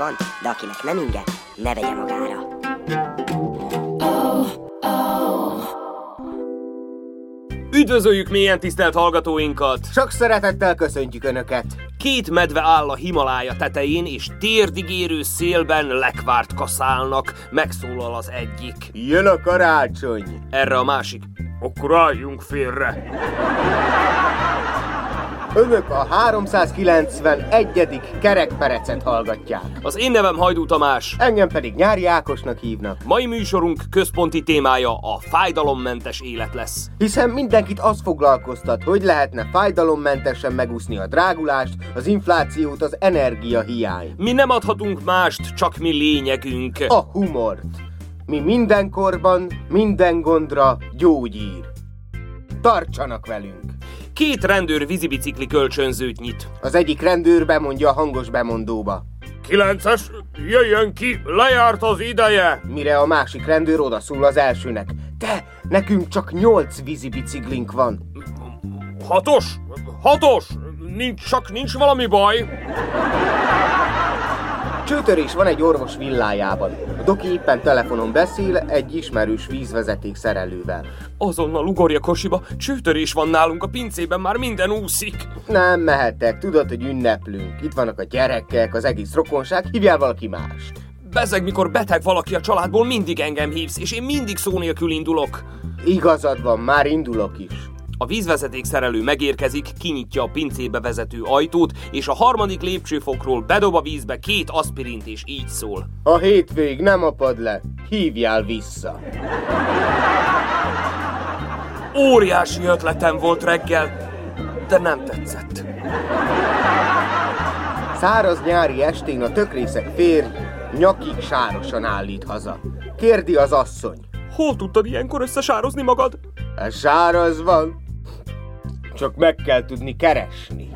van, de akinek nem inge, ne vegye magára. Üdvözöljük mélyen tisztelt hallgatóinkat! Sok szeretettel köszöntjük Önöket! Két medve áll a Himalája tetején, és térdigérő szélben lekvárt kaszálnak. Megszólal az egyik. Jön a karácsony! Erre a másik. Akkor álljunk félre. Önök a 391. kerekperecet hallgatják. Az én nevem Hajdú Tamás. Engem pedig Nyári Ákosnak hívnak. Mai műsorunk központi témája a fájdalommentes élet lesz. Hiszen mindenkit az foglalkoztat, hogy lehetne fájdalommentesen megúszni a drágulást, az inflációt, az energiahiány. Mi nem adhatunk mást, csak mi lényegünk. A humort. Mi mindenkorban, minden gondra gyógyír. Tartsanak velünk! Két rendőr vízibicikli kölcsönzőt nyit. Az egyik rendőr bemondja a hangos bemondóba. Kilences, jöjjön ki, lejárt az ideje! Mire a másik rendőr odaszól az elsőnek. Te, nekünk csak nyolc vízibiciklink van. Hatos? Hatos? Nincs, csak nincs valami baj? Csőtörés van egy orvos villájában. A doki éppen telefonon beszél egy ismerős vízvezeték szerelővel. Azonnal ugorja kosiba, csőtörés van nálunk a pincében, már minden úszik. Nem mehetek, tudod, hogy ünneplünk. Itt vannak a gyerekek, az egész rokonság, hívjál valaki mást. Bezeg, mikor beteg valaki a családból, mindig engem hívsz, és én mindig szó nélkül indulok. Igazad van, már indulok is. A vízvezeték szerelő megérkezik, kinyitja a pincébe vezető ajtót, és a harmadik lépcsőfokról bedob a vízbe két aspirint, és így szól. A hétvég nem apad le, hívjál vissza. Óriási ötletem volt reggel, de nem tetszett. Száraz nyári estén a tökrészek férj nyakig sárosan állít haza. Kérdi az asszony. Hol tudtad ilyenkor összesározni magad? Ez sáraz van, csak meg kell tudni keresni.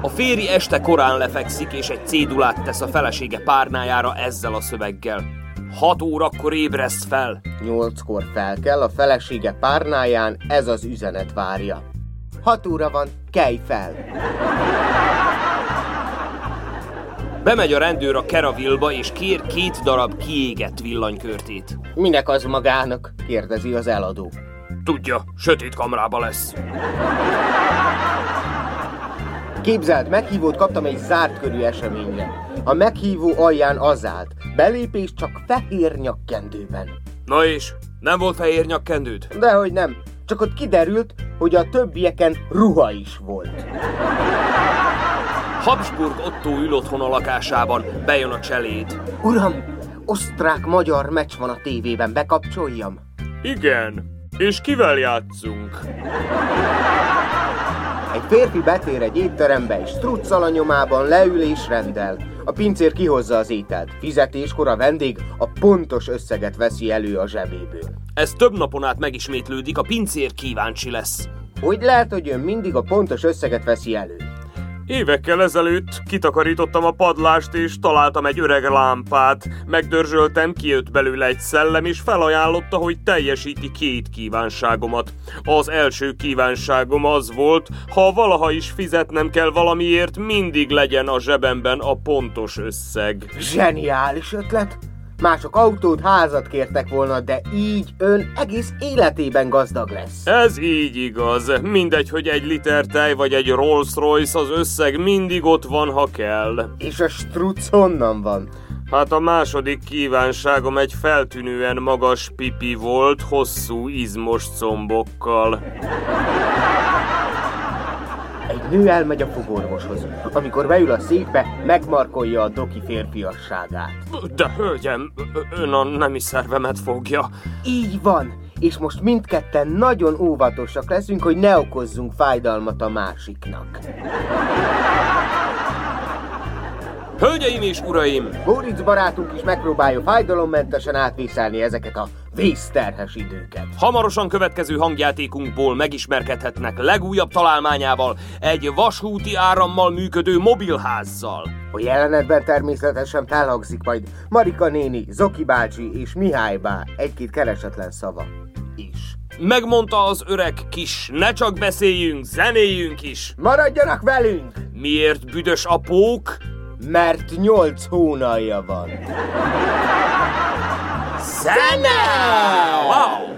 A férj este korán lefekszik, és egy cédulát tesz a felesége párnájára ezzel a szöveggel. Hat órakor ébresz fel. Nyolckor fel kell, a felesége párnáján ez az üzenet várja. Hat óra van, kelj fel! Bemegy a rendőr a Keravilba, és kér két darab kiégett villanykörtét. Minek az magának? kérdezi az eladó. Tudja, sötét kamrába lesz. Képzeld, meghívót kaptam egy zárt körű eseményre. A meghívó alján az állt. Belépés csak fehér nyakkendőben. Na és? Nem volt fehér nyakkendőd? Dehogy nem. Csak ott kiderült, hogy a többieken ruha is volt. Habsburg Otto ül otthon a lakásában, bejön a cseléd. Uram, osztrák-magyar meccs van a tévében, bekapcsoljam? Igen, és kivel játszunk? Egy férfi betér egy étterembe, és struccal a nyomában leül és rendel. A pincér kihozza az ételt. Fizetéskor a vendég a pontos összeget veszi elő a zsebéből. Ez több napon át megismétlődik, a pincér kíváncsi lesz. Hogy lehet, hogy ön mindig a pontos összeget veszi elő? Évekkel ezelőtt kitakarítottam a padlást, és találtam egy öreg lámpát. Megdörzsöltem, kijött belőle egy szellem, és felajánlotta, hogy teljesíti két kívánságomat. Az első kívánságom az volt, ha valaha is fizetnem kell valamiért, mindig legyen a zsebemben a pontos összeg. Zseniális ötlet! Mások autót, házat kértek volna, de így ön egész életében gazdag lesz. Ez így igaz. Mindegy, hogy egy liter tej vagy egy Rolls Royce, az összeg mindig ott van, ha kell. És a struc honnan van? Hát a második kívánságom egy feltűnően magas pipi volt, hosszú izmos combokkal. Egy nő elmegy a fogorvoshoz. Amikor beül a székbe, megmarkolja a doki férfiasságát. De hölgyem, ön a nemi szervemet fogja. Így van, és most mindketten nagyon óvatosak leszünk, hogy ne okozzunk fájdalmat a másiknak. Hölgyeim és uraim! Bóric barátunk is megpróbálja fájdalommentesen átvészelni ezeket a vészterhes időket. Hamarosan következő hangjátékunkból megismerkedhetnek legújabb találmányával, egy vasúti árammal működő mobilházzal. A jelenetben természetesen felhangzik majd Marika néni, Zoki bácsi és Mihály bá egy-két keresetlen szava is. Megmondta az öreg kis, ne csak beszéljünk, zenéjünk is. Maradjanak velünk, Miért büdös a pók? mert nyolc hónalja van. Sana! Wow!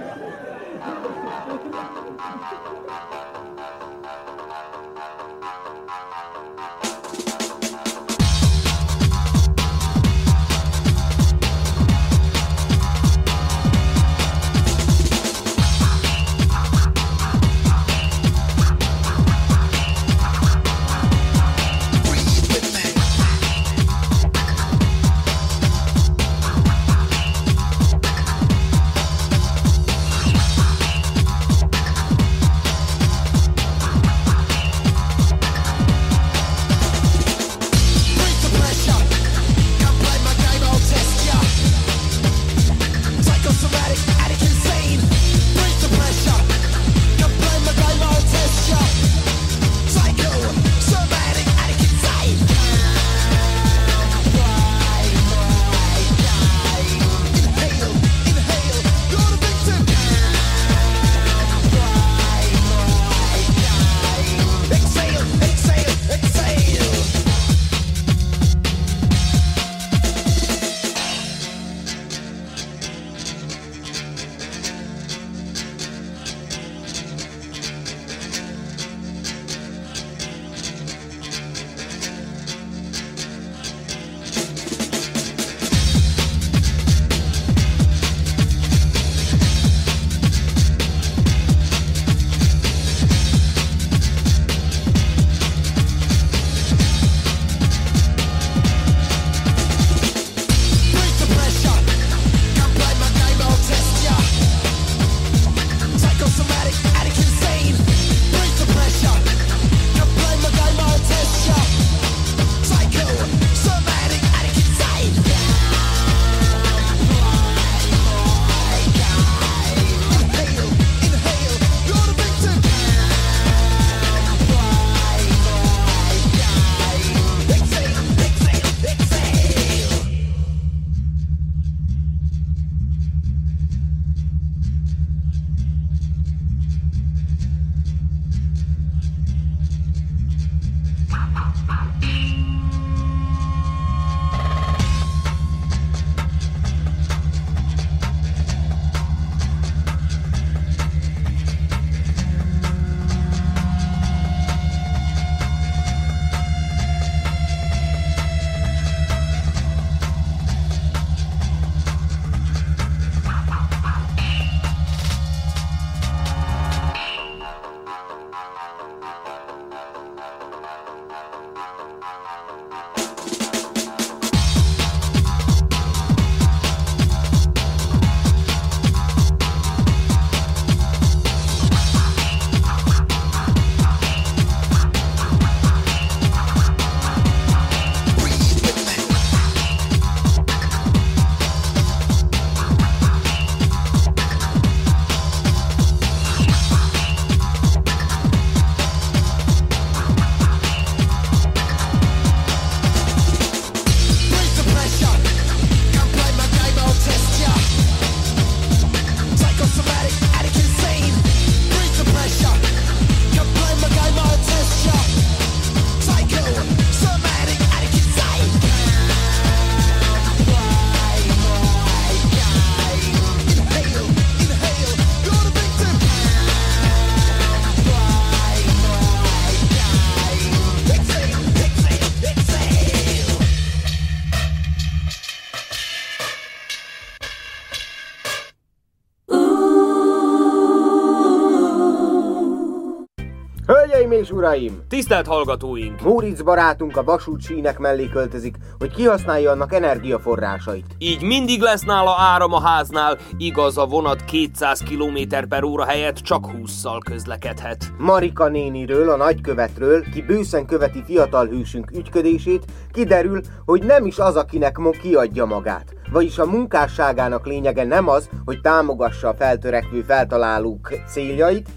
Uraim! Tisztelt hallgatóink! Móricz barátunk a vasútsínek mellé költözik, hogy kihasználja annak energiaforrásait. Így mindig lesz nála áram a háznál, igaz a vonat 200 km per óra helyett csak 20-szal közlekedhet. Marika néniről, a nagykövetről, ki bőszen követi fiatal hősünk ügyködését, kiderül, hogy nem is az, akinek ma kiadja magát. Vagyis a munkásságának lényege nem az, hogy támogassa a feltörekvő feltalálók céljait,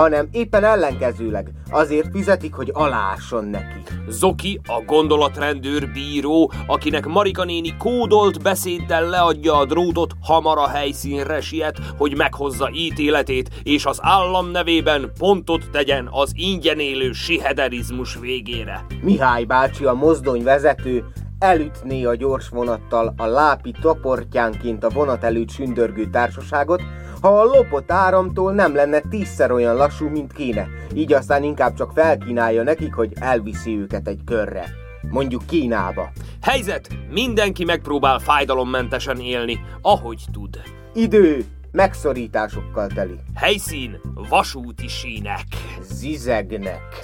hanem éppen ellenkezőleg azért fizetik, hogy aláásson neki. Zoki, a gondolatrendőr bíró, akinek Marika néni kódolt beszéddel leadja a drótot, hamar a helyszínre siet, hogy meghozza ítéletét, és az állam nevében pontot tegyen az ingyen élő sihederizmus végére. Mihály bácsi, a mozdony vezető, elütné a gyors vonattal a lápi toportjánként a vonat előtt sündörgő társaságot, ha a lopott áramtól nem lenne tízszer olyan lassú, mint kéne, így aztán inkább csak felkínálja nekik, hogy elviszi őket egy körre. Mondjuk Kínába. Helyzet! Mindenki megpróbál fájdalommentesen élni, ahogy tud. Idő megszorításokkal teli. Helyszín vasúti sínek. Zizegnek.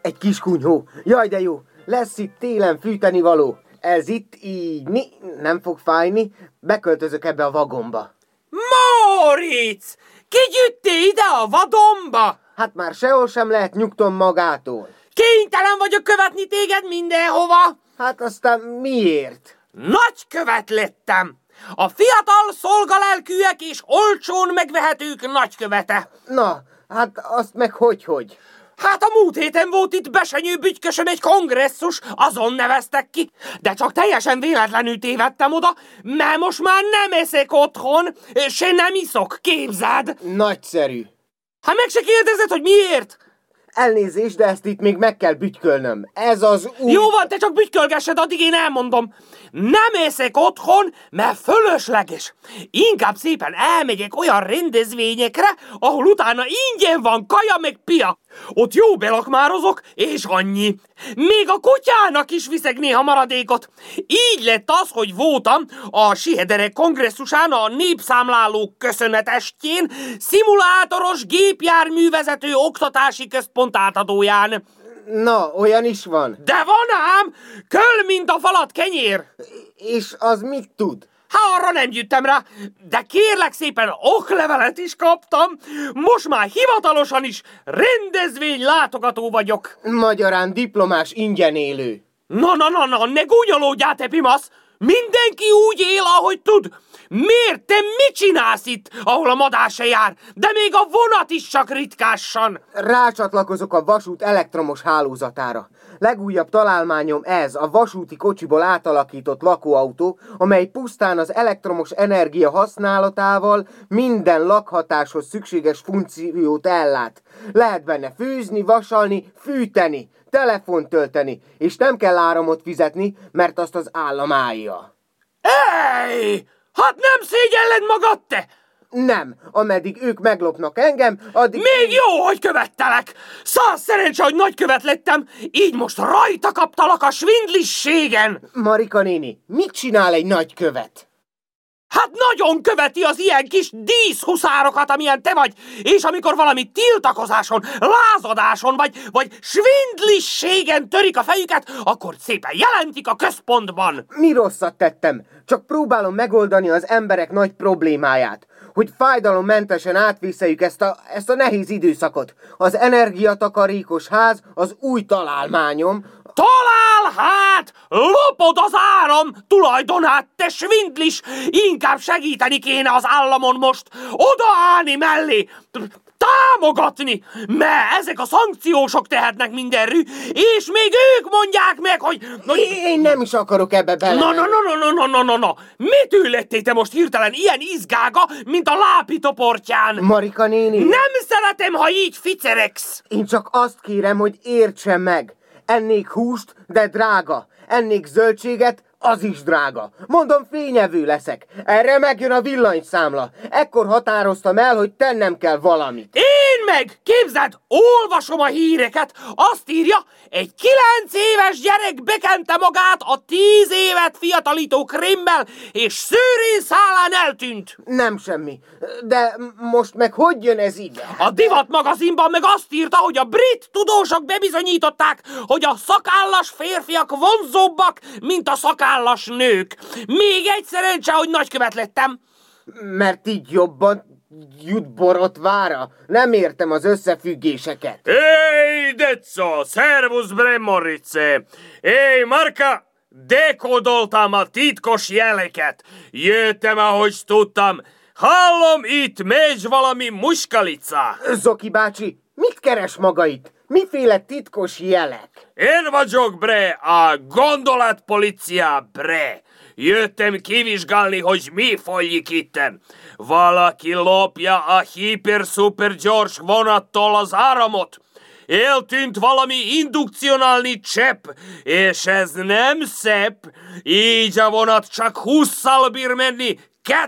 Egy kis kunyhó. Jaj, de jó. Lesz itt télen fűteni való. Ez itt így mi? Nem fog fájni. Beköltözök ebbe a vagomba. Móricz! Ki gyűjté ide a vadomba? Hát már sehol sem lehet nyugton magától. Kénytelen vagyok követni téged mindenhova. Hát aztán miért? Nagykövet lettem. A fiatal szolgalelkűek és olcsón megvehetők nagykövete. Na, hát azt meg hogy-hogy. Hát a múlt héten volt itt besenyő bütykösöm egy kongresszus, azon neveztek ki, de csak teljesen véletlenül tévedtem oda, mert most már nem eszek otthon, se nem iszok, képzeld. Nagyszerű. Hát meg se kérdezed, hogy miért? Elnézést, de ezt itt még meg kell bütykölnöm. Ez az új... Jó van, te csak bütykölgessed, addig én elmondom. Nem eszek otthon, mert fölösleges. Inkább szépen elmegyek olyan rendezvényekre, ahol utána ingyen van kaja meg pia. Ott jó belakmározok, és annyi. Még a kutyának is viszek néha maradékot. Így lett az, hogy voltam a Sihederek kongresszusán a népszámlálók köszönetestjén, szimulátoros gépjárművezető oktatási központ átadóján. Na, olyan is van. De van ám! Köl, mint a falat kenyér! És az mit tud? Hát arra nem jöttem rá, de kérlek szépen oklevelet is kaptam. Most már hivatalosan is rendezvény látogató vagyok. Magyarán diplomás ingyen élő. Na, na, na, na, ne gúnyolódjál, te pimasz! Mindenki úgy él, ahogy tud. Miért te mit csinálsz itt, ahol a madár se jár, de még a vonat is csak ritkássan? Rácsatlakozok a vasút elektromos hálózatára. Legújabb találmányom ez, a vasúti kocsiból átalakított lakóautó, amely pusztán az elektromos energia használatával minden lakhatáshoz szükséges funkciót ellát. Lehet benne főzni, vasalni, fűteni, telefont tölteni, és nem kell áramot fizetni, mert azt az állam állja. Ej! Hát nem szégyelled magad, te! Nem, ameddig ők meglopnak engem, addig... Még jó, hogy követtelek! Száz szerencse, hogy nagykövet lettem, így most rajta kaptalak a svindlisségen! Marika néni, mit csinál egy nagykövet? Hát nagyon követi az ilyen kis díszhuszárokat, amilyen te vagy, és amikor valami tiltakozáson, lázadáson vagy, vagy svindlisségen törik a fejüket, akkor szépen jelentik a központban. Mi rosszat tettem? Csak próbálom megoldani az emberek nagy problémáját hogy fájdalommentesen átvészeljük ezt a, ezt a nehéz időszakot. Az energiatakarékos ház az új találmányom. Talál hát! Lopod az áram tulajdonát, te svindlis! Inkább segíteni kéne az államon most, odaállni mellé, támogatni, mert ezek a szankciósok tehetnek mindenrű, és még ők mondják meg, hogy... hogy... Én nem is akarok ebbe bele. Na, na, na, na, na, na, na, na, Mitől lettél te most hirtelen ilyen izgága, mint a lápitoportján? Marika néni. Nem szeretem, ha így ficeregsz. Én csak azt kérem, hogy értse meg. Ennék húst, de drága. Ennék zöldséget, az is drága. Mondom, fényevő leszek. Erre megjön a villanyszámla. Ekkor határoztam el, hogy tennem kell valamit. Én meg, képzeld, olvasom a híreket, azt írja, egy kilenc éves gyerek bekente magát a tíz évet fiatalító krémmel, és szőrén szálán eltűnt. Nem semmi. De most meg hogy jön ez ide? A Divat magazinban meg azt írta, hogy a brit tudósok bebizonyították, hogy a szakállas férfiak vonzóbbak, mint a szakállas nők. Még egy szerencse, hogy nagykövet lettem. Mert így jobban jut borotvára? Nem értem az összefüggéseket. Hey, Decco! Servus, Bremorice! Hey, Marka! Dekódoltam a titkos jeleket. Jöttem, ahogy tudtam. Hallom, itt megy valami muskalica. Zoki bácsi, mit keres maga itt? Miféle titkos jelek? Én vagyok, bre, a gondolatpolicia, bre. Jöttem kivizsgálni, hogy mi folyik itten. Valaki lopja a hiper-szuper gyors vonattól az áramot. Eltűnt valami indukcionálni csepp, és ez nem szebb. Így a vonat csak 20-szal bír menni,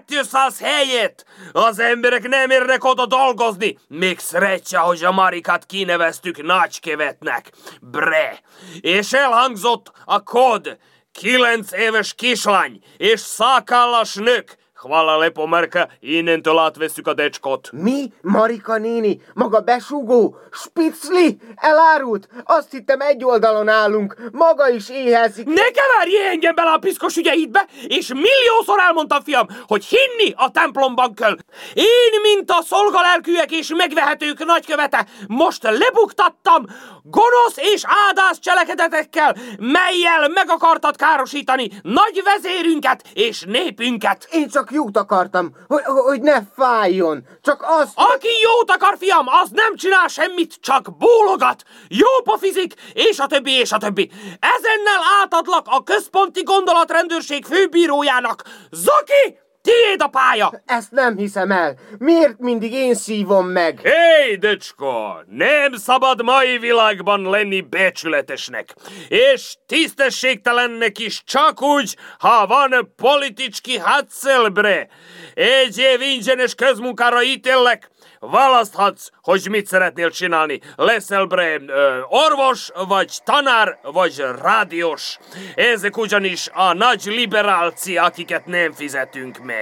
200 helyet! Az emberek nem érnek oda dolgozni! Még szrecsa, hogy a Marikát kineveztük nagykevetnek. Bre! És elhangzott a kód. Kilenc éves kislány és szakállas nők Hvala lepo, Marka, innentől átveszük a decskot. Mi? Marika néni? Maga besugó? Spicli? Elárult? Azt hittem egy oldalon állunk. Maga is éhezik. Ne keverjél engem bele a piszkos ügyeidbe, és milliószor elmondtam, fiam, hogy hinni a templomban kell. Én, mint a szolgalelkűek és megvehetők nagykövete, most lebuktattam gonosz és áldás cselekedetekkel, melyel meg akartad károsítani nagy vezérünket és népünket. Én csak jót akartam, hogy, hogy ne fájjon. Csak azt... Aki jót akar, fiam, az nem csinál semmit, csak bólogat. Jó pofizik, és a többi, és a többi. Ezennel átadlak a központi gondolatrendőrség főbírójának. Zoki! Tiéd a pálya! Ezt nem hiszem el. Miért mindig én szívom meg? Hé, hey, decsko! Nem szabad mai világban lenni becsületesnek. És tisztességtelennek is csak úgy, ha van politicski hadszelbre. Egy év ingyenes közmunkára ítélek, Választhatsz, hogy mit szeretnél csinálni. Leszel bre ö, orvos, vagy tanár, vagy rádiós. Ezek ugyanis a nagy liberálci, akiket nem fizetünk meg.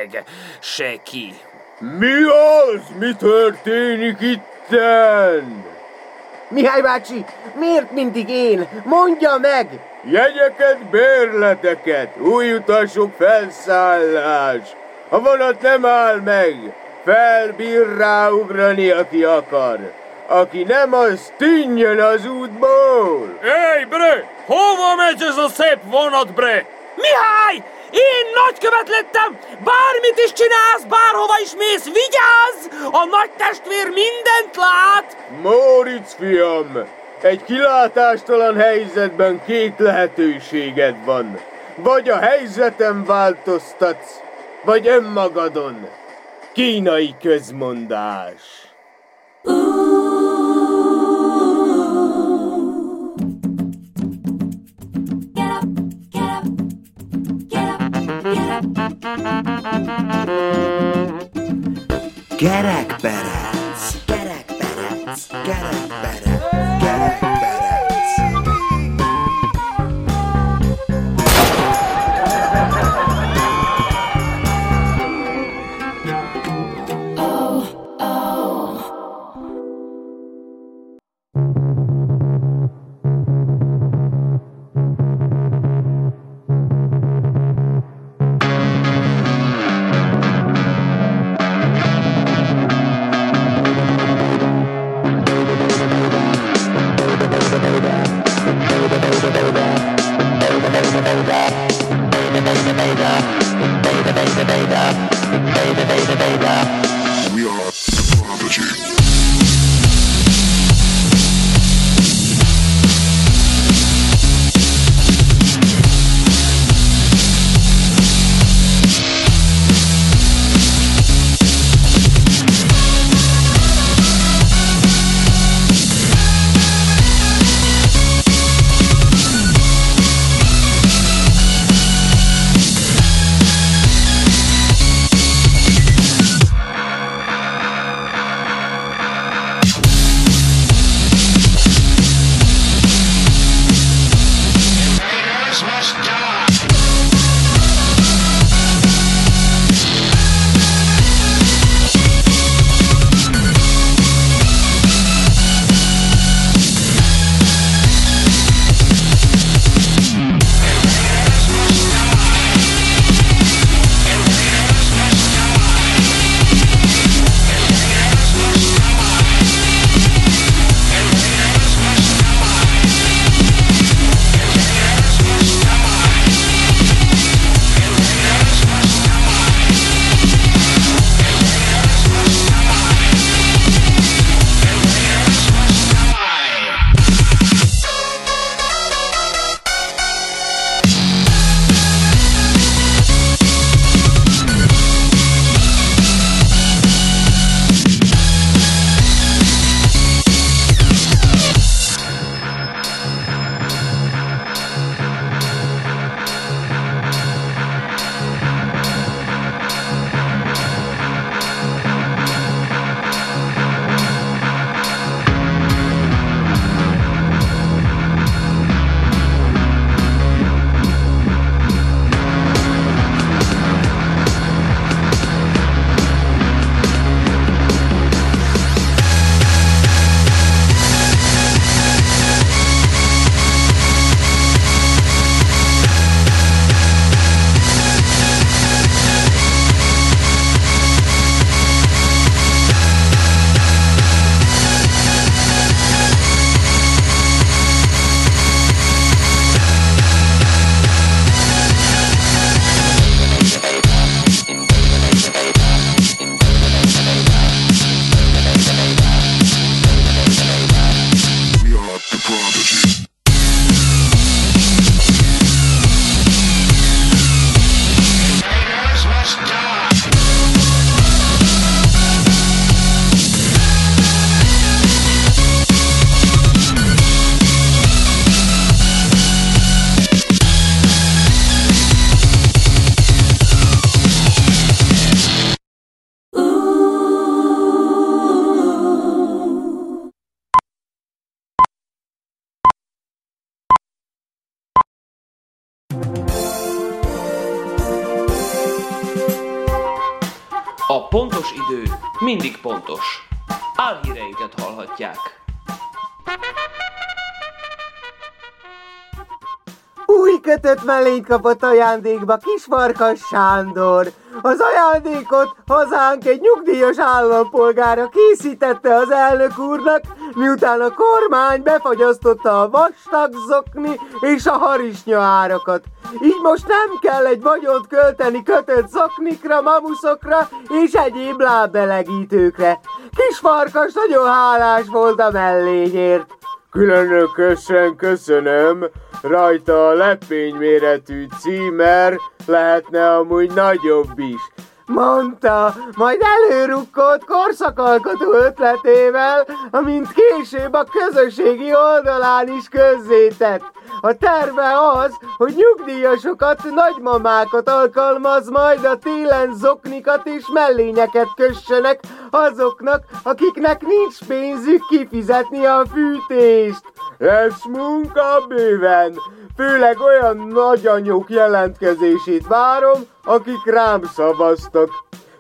Se ki. Mi az? Mi történik itten? Mihály bácsi, miért mindig én? Mondja meg! Jegyeket, bérleteket, új utasok felszállás. A vonat nem áll meg, felbír ráugrani, aki akar. Aki nem, az tűnjön az útból! Hey, bre! Hova megy ez a szép vonat, bre? Mihály! Én nagykövet lettem! Bármit is csinálsz, bárhova is mész, vigyázz! A nagy testvér mindent lát! Móricz, fiam! Egy kilátástalan helyzetben két lehetőséged van. Vagy a helyzetem változtatsz, vagy önmagadon. Kínai közmondás. Kerekperec, kerekperec, kerekperec, kerekperec. Mindig pontos. Álhíreinket hallhatják. Kötött mellényt kapott ajándékba Kisfarkas Sándor. Az ajándékot hazánk egy nyugdíjas állampolgára készítette az elnök úrnak, miután a kormány befagyasztotta a vastag zokni és a harisnya árakat. Így most nem kell egy vagyont költeni kötött zoknikra, mamuszokra és egyéb lábbelegítőkre. Kisfarkas nagyon hálás volt a mellényért. Különösen köszönöm, rajta a lepény méretű címer lehetne amúgy nagyobb is. Mondta, majd előrukkott korszakalkotó ötletével, amint később a közösségi oldalán is közzétett. A terve az, hogy nyugdíjasokat, nagymamákat alkalmaz majd a télen zoknikat és mellényeket kössenek azoknak, akiknek nincs pénzük kifizetni a fűtést. Ez munka bőven, főleg olyan nagyanyók jelentkezését várom, akik rám szavaztak.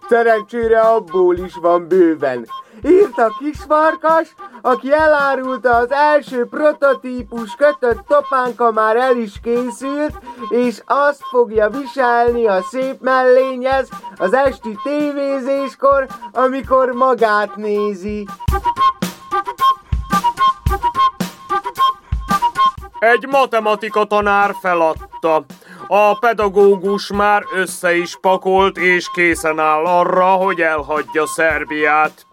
Szerencsére abból is van bőven. Írta kisfarkas, aki elárulta az első prototípus kötött topánka már el is készült, és azt fogja viselni a szép mellényhez az esti tévézéskor, amikor magát nézi. Egy matematika tanár feladta. A pedagógus már össze is pakolt és készen áll arra, hogy elhagyja Szerbiát.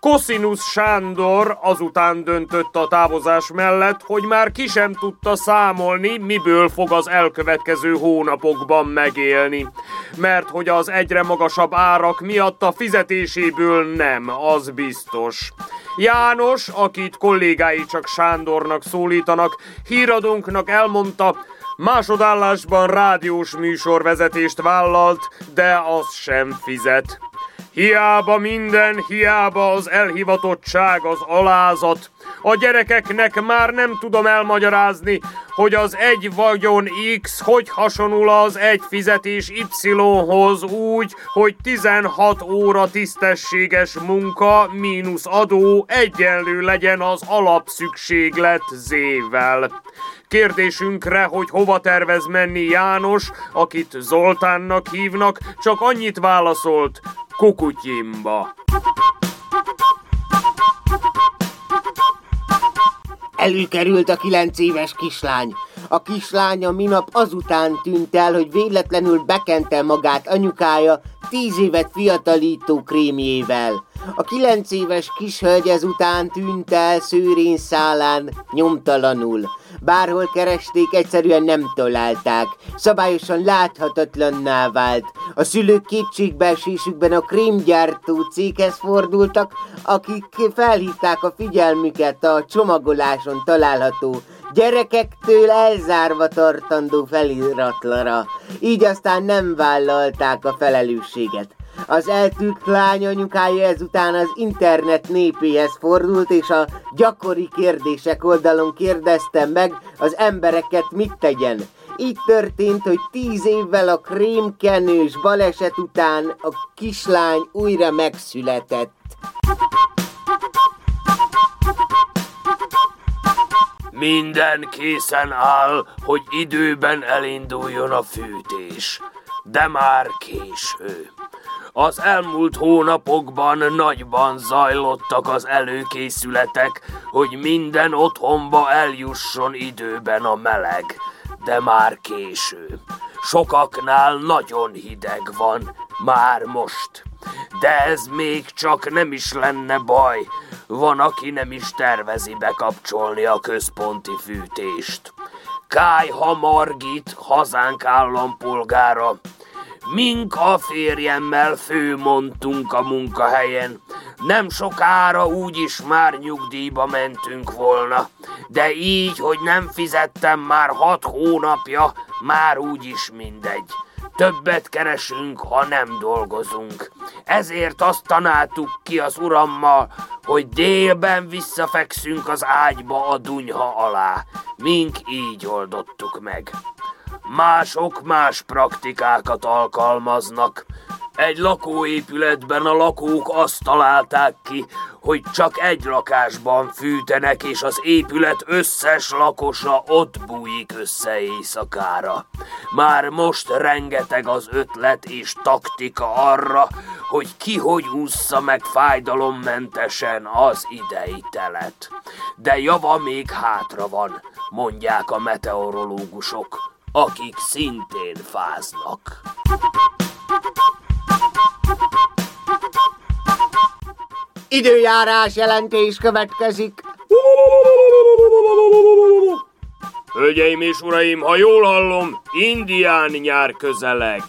Cosinus Sándor azután döntött a távozás mellett, hogy már ki sem tudta számolni, miből fog az elkövetkező hónapokban megélni. Mert hogy az egyre magasabb árak miatt a fizetéséből nem, az biztos. János, akit kollégái csak Sándornak szólítanak, híradónknak elmondta, másodállásban rádiós műsorvezetést vállalt, de az sem fizet. Hiába minden, hiába az elhivatottság, az alázat. A gyerekeknek már nem tudom elmagyarázni, hogy az egy vagyon X hogy hasonul az egy fizetés Y-hoz úgy, hogy 16 óra tisztességes munka mínusz adó egyenlő legyen az alapszükséglet Z-vel. Kérdésünkre, hogy hova tervez menni János, akit Zoltánnak hívnak, csak annyit válaszolt, Kukutyimba. Előkerült a kilenc éves kislány. A kislánya minap azután tűnt el, hogy véletlenül bekente magát anyukája tíz évet fiatalító krémjével. A kilenc éves kishölgy ezután tűnt el szőrén szálán, nyomtalanul. Bárhol keresték, egyszerűen nem találták. Szabályosan láthatatlanná vált. A szülők kétségbeesésükben a krémgyártó céghez fordultak, akik felhívták a figyelmüket a csomagoláson található gyerekektől elzárva tartandó feliratlara. Így aztán nem vállalták a felelősséget. Az eltűnt lány anyukája ezután az internet népéhez fordult, és a gyakori kérdések oldalon kérdezte meg az embereket, mit tegyen. Így történt, hogy tíz évvel a krémkenős baleset után a kislány újra megszületett. Minden készen áll, hogy időben elinduljon a fűtés, de már késő. Az elmúlt hónapokban nagyban zajlottak az előkészületek, hogy minden otthonba eljusson időben a meleg, de már késő. Sokaknál nagyon hideg van, már most. De ez még csak nem is lenne baj. Van, aki nem is tervezi bekapcsolni a központi fűtést. Kájha Margit, hazánk állampolgára, Mink a férjemmel főmondtunk a munkahelyen. Nem sokára úgyis már nyugdíjba mentünk volna. De így, hogy nem fizettem már hat hónapja, már úgyis mindegy. Többet keresünk, ha nem dolgozunk. Ezért azt tanáltuk ki az urammal, hogy délben visszafekszünk az ágyba a dunyha alá. Mink így oldottuk meg mások más praktikákat alkalmaznak. Egy lakóépületben a lakók azt találták ki, hogy csak egy lakásban fűtenek, és az épület összes lakosa ott bújik össze éjszakára. Már most rengeteg az ötlet és taktika arra, hogy ki hogy ússza meg fájdalommentesen az idei telet. De java még hátra van, mondják a meteorológusok, akik szintén fáznak. Időjárás jelentés következik. Hölgyeim és uraim, ha jól hallom, indián nyár közeleg.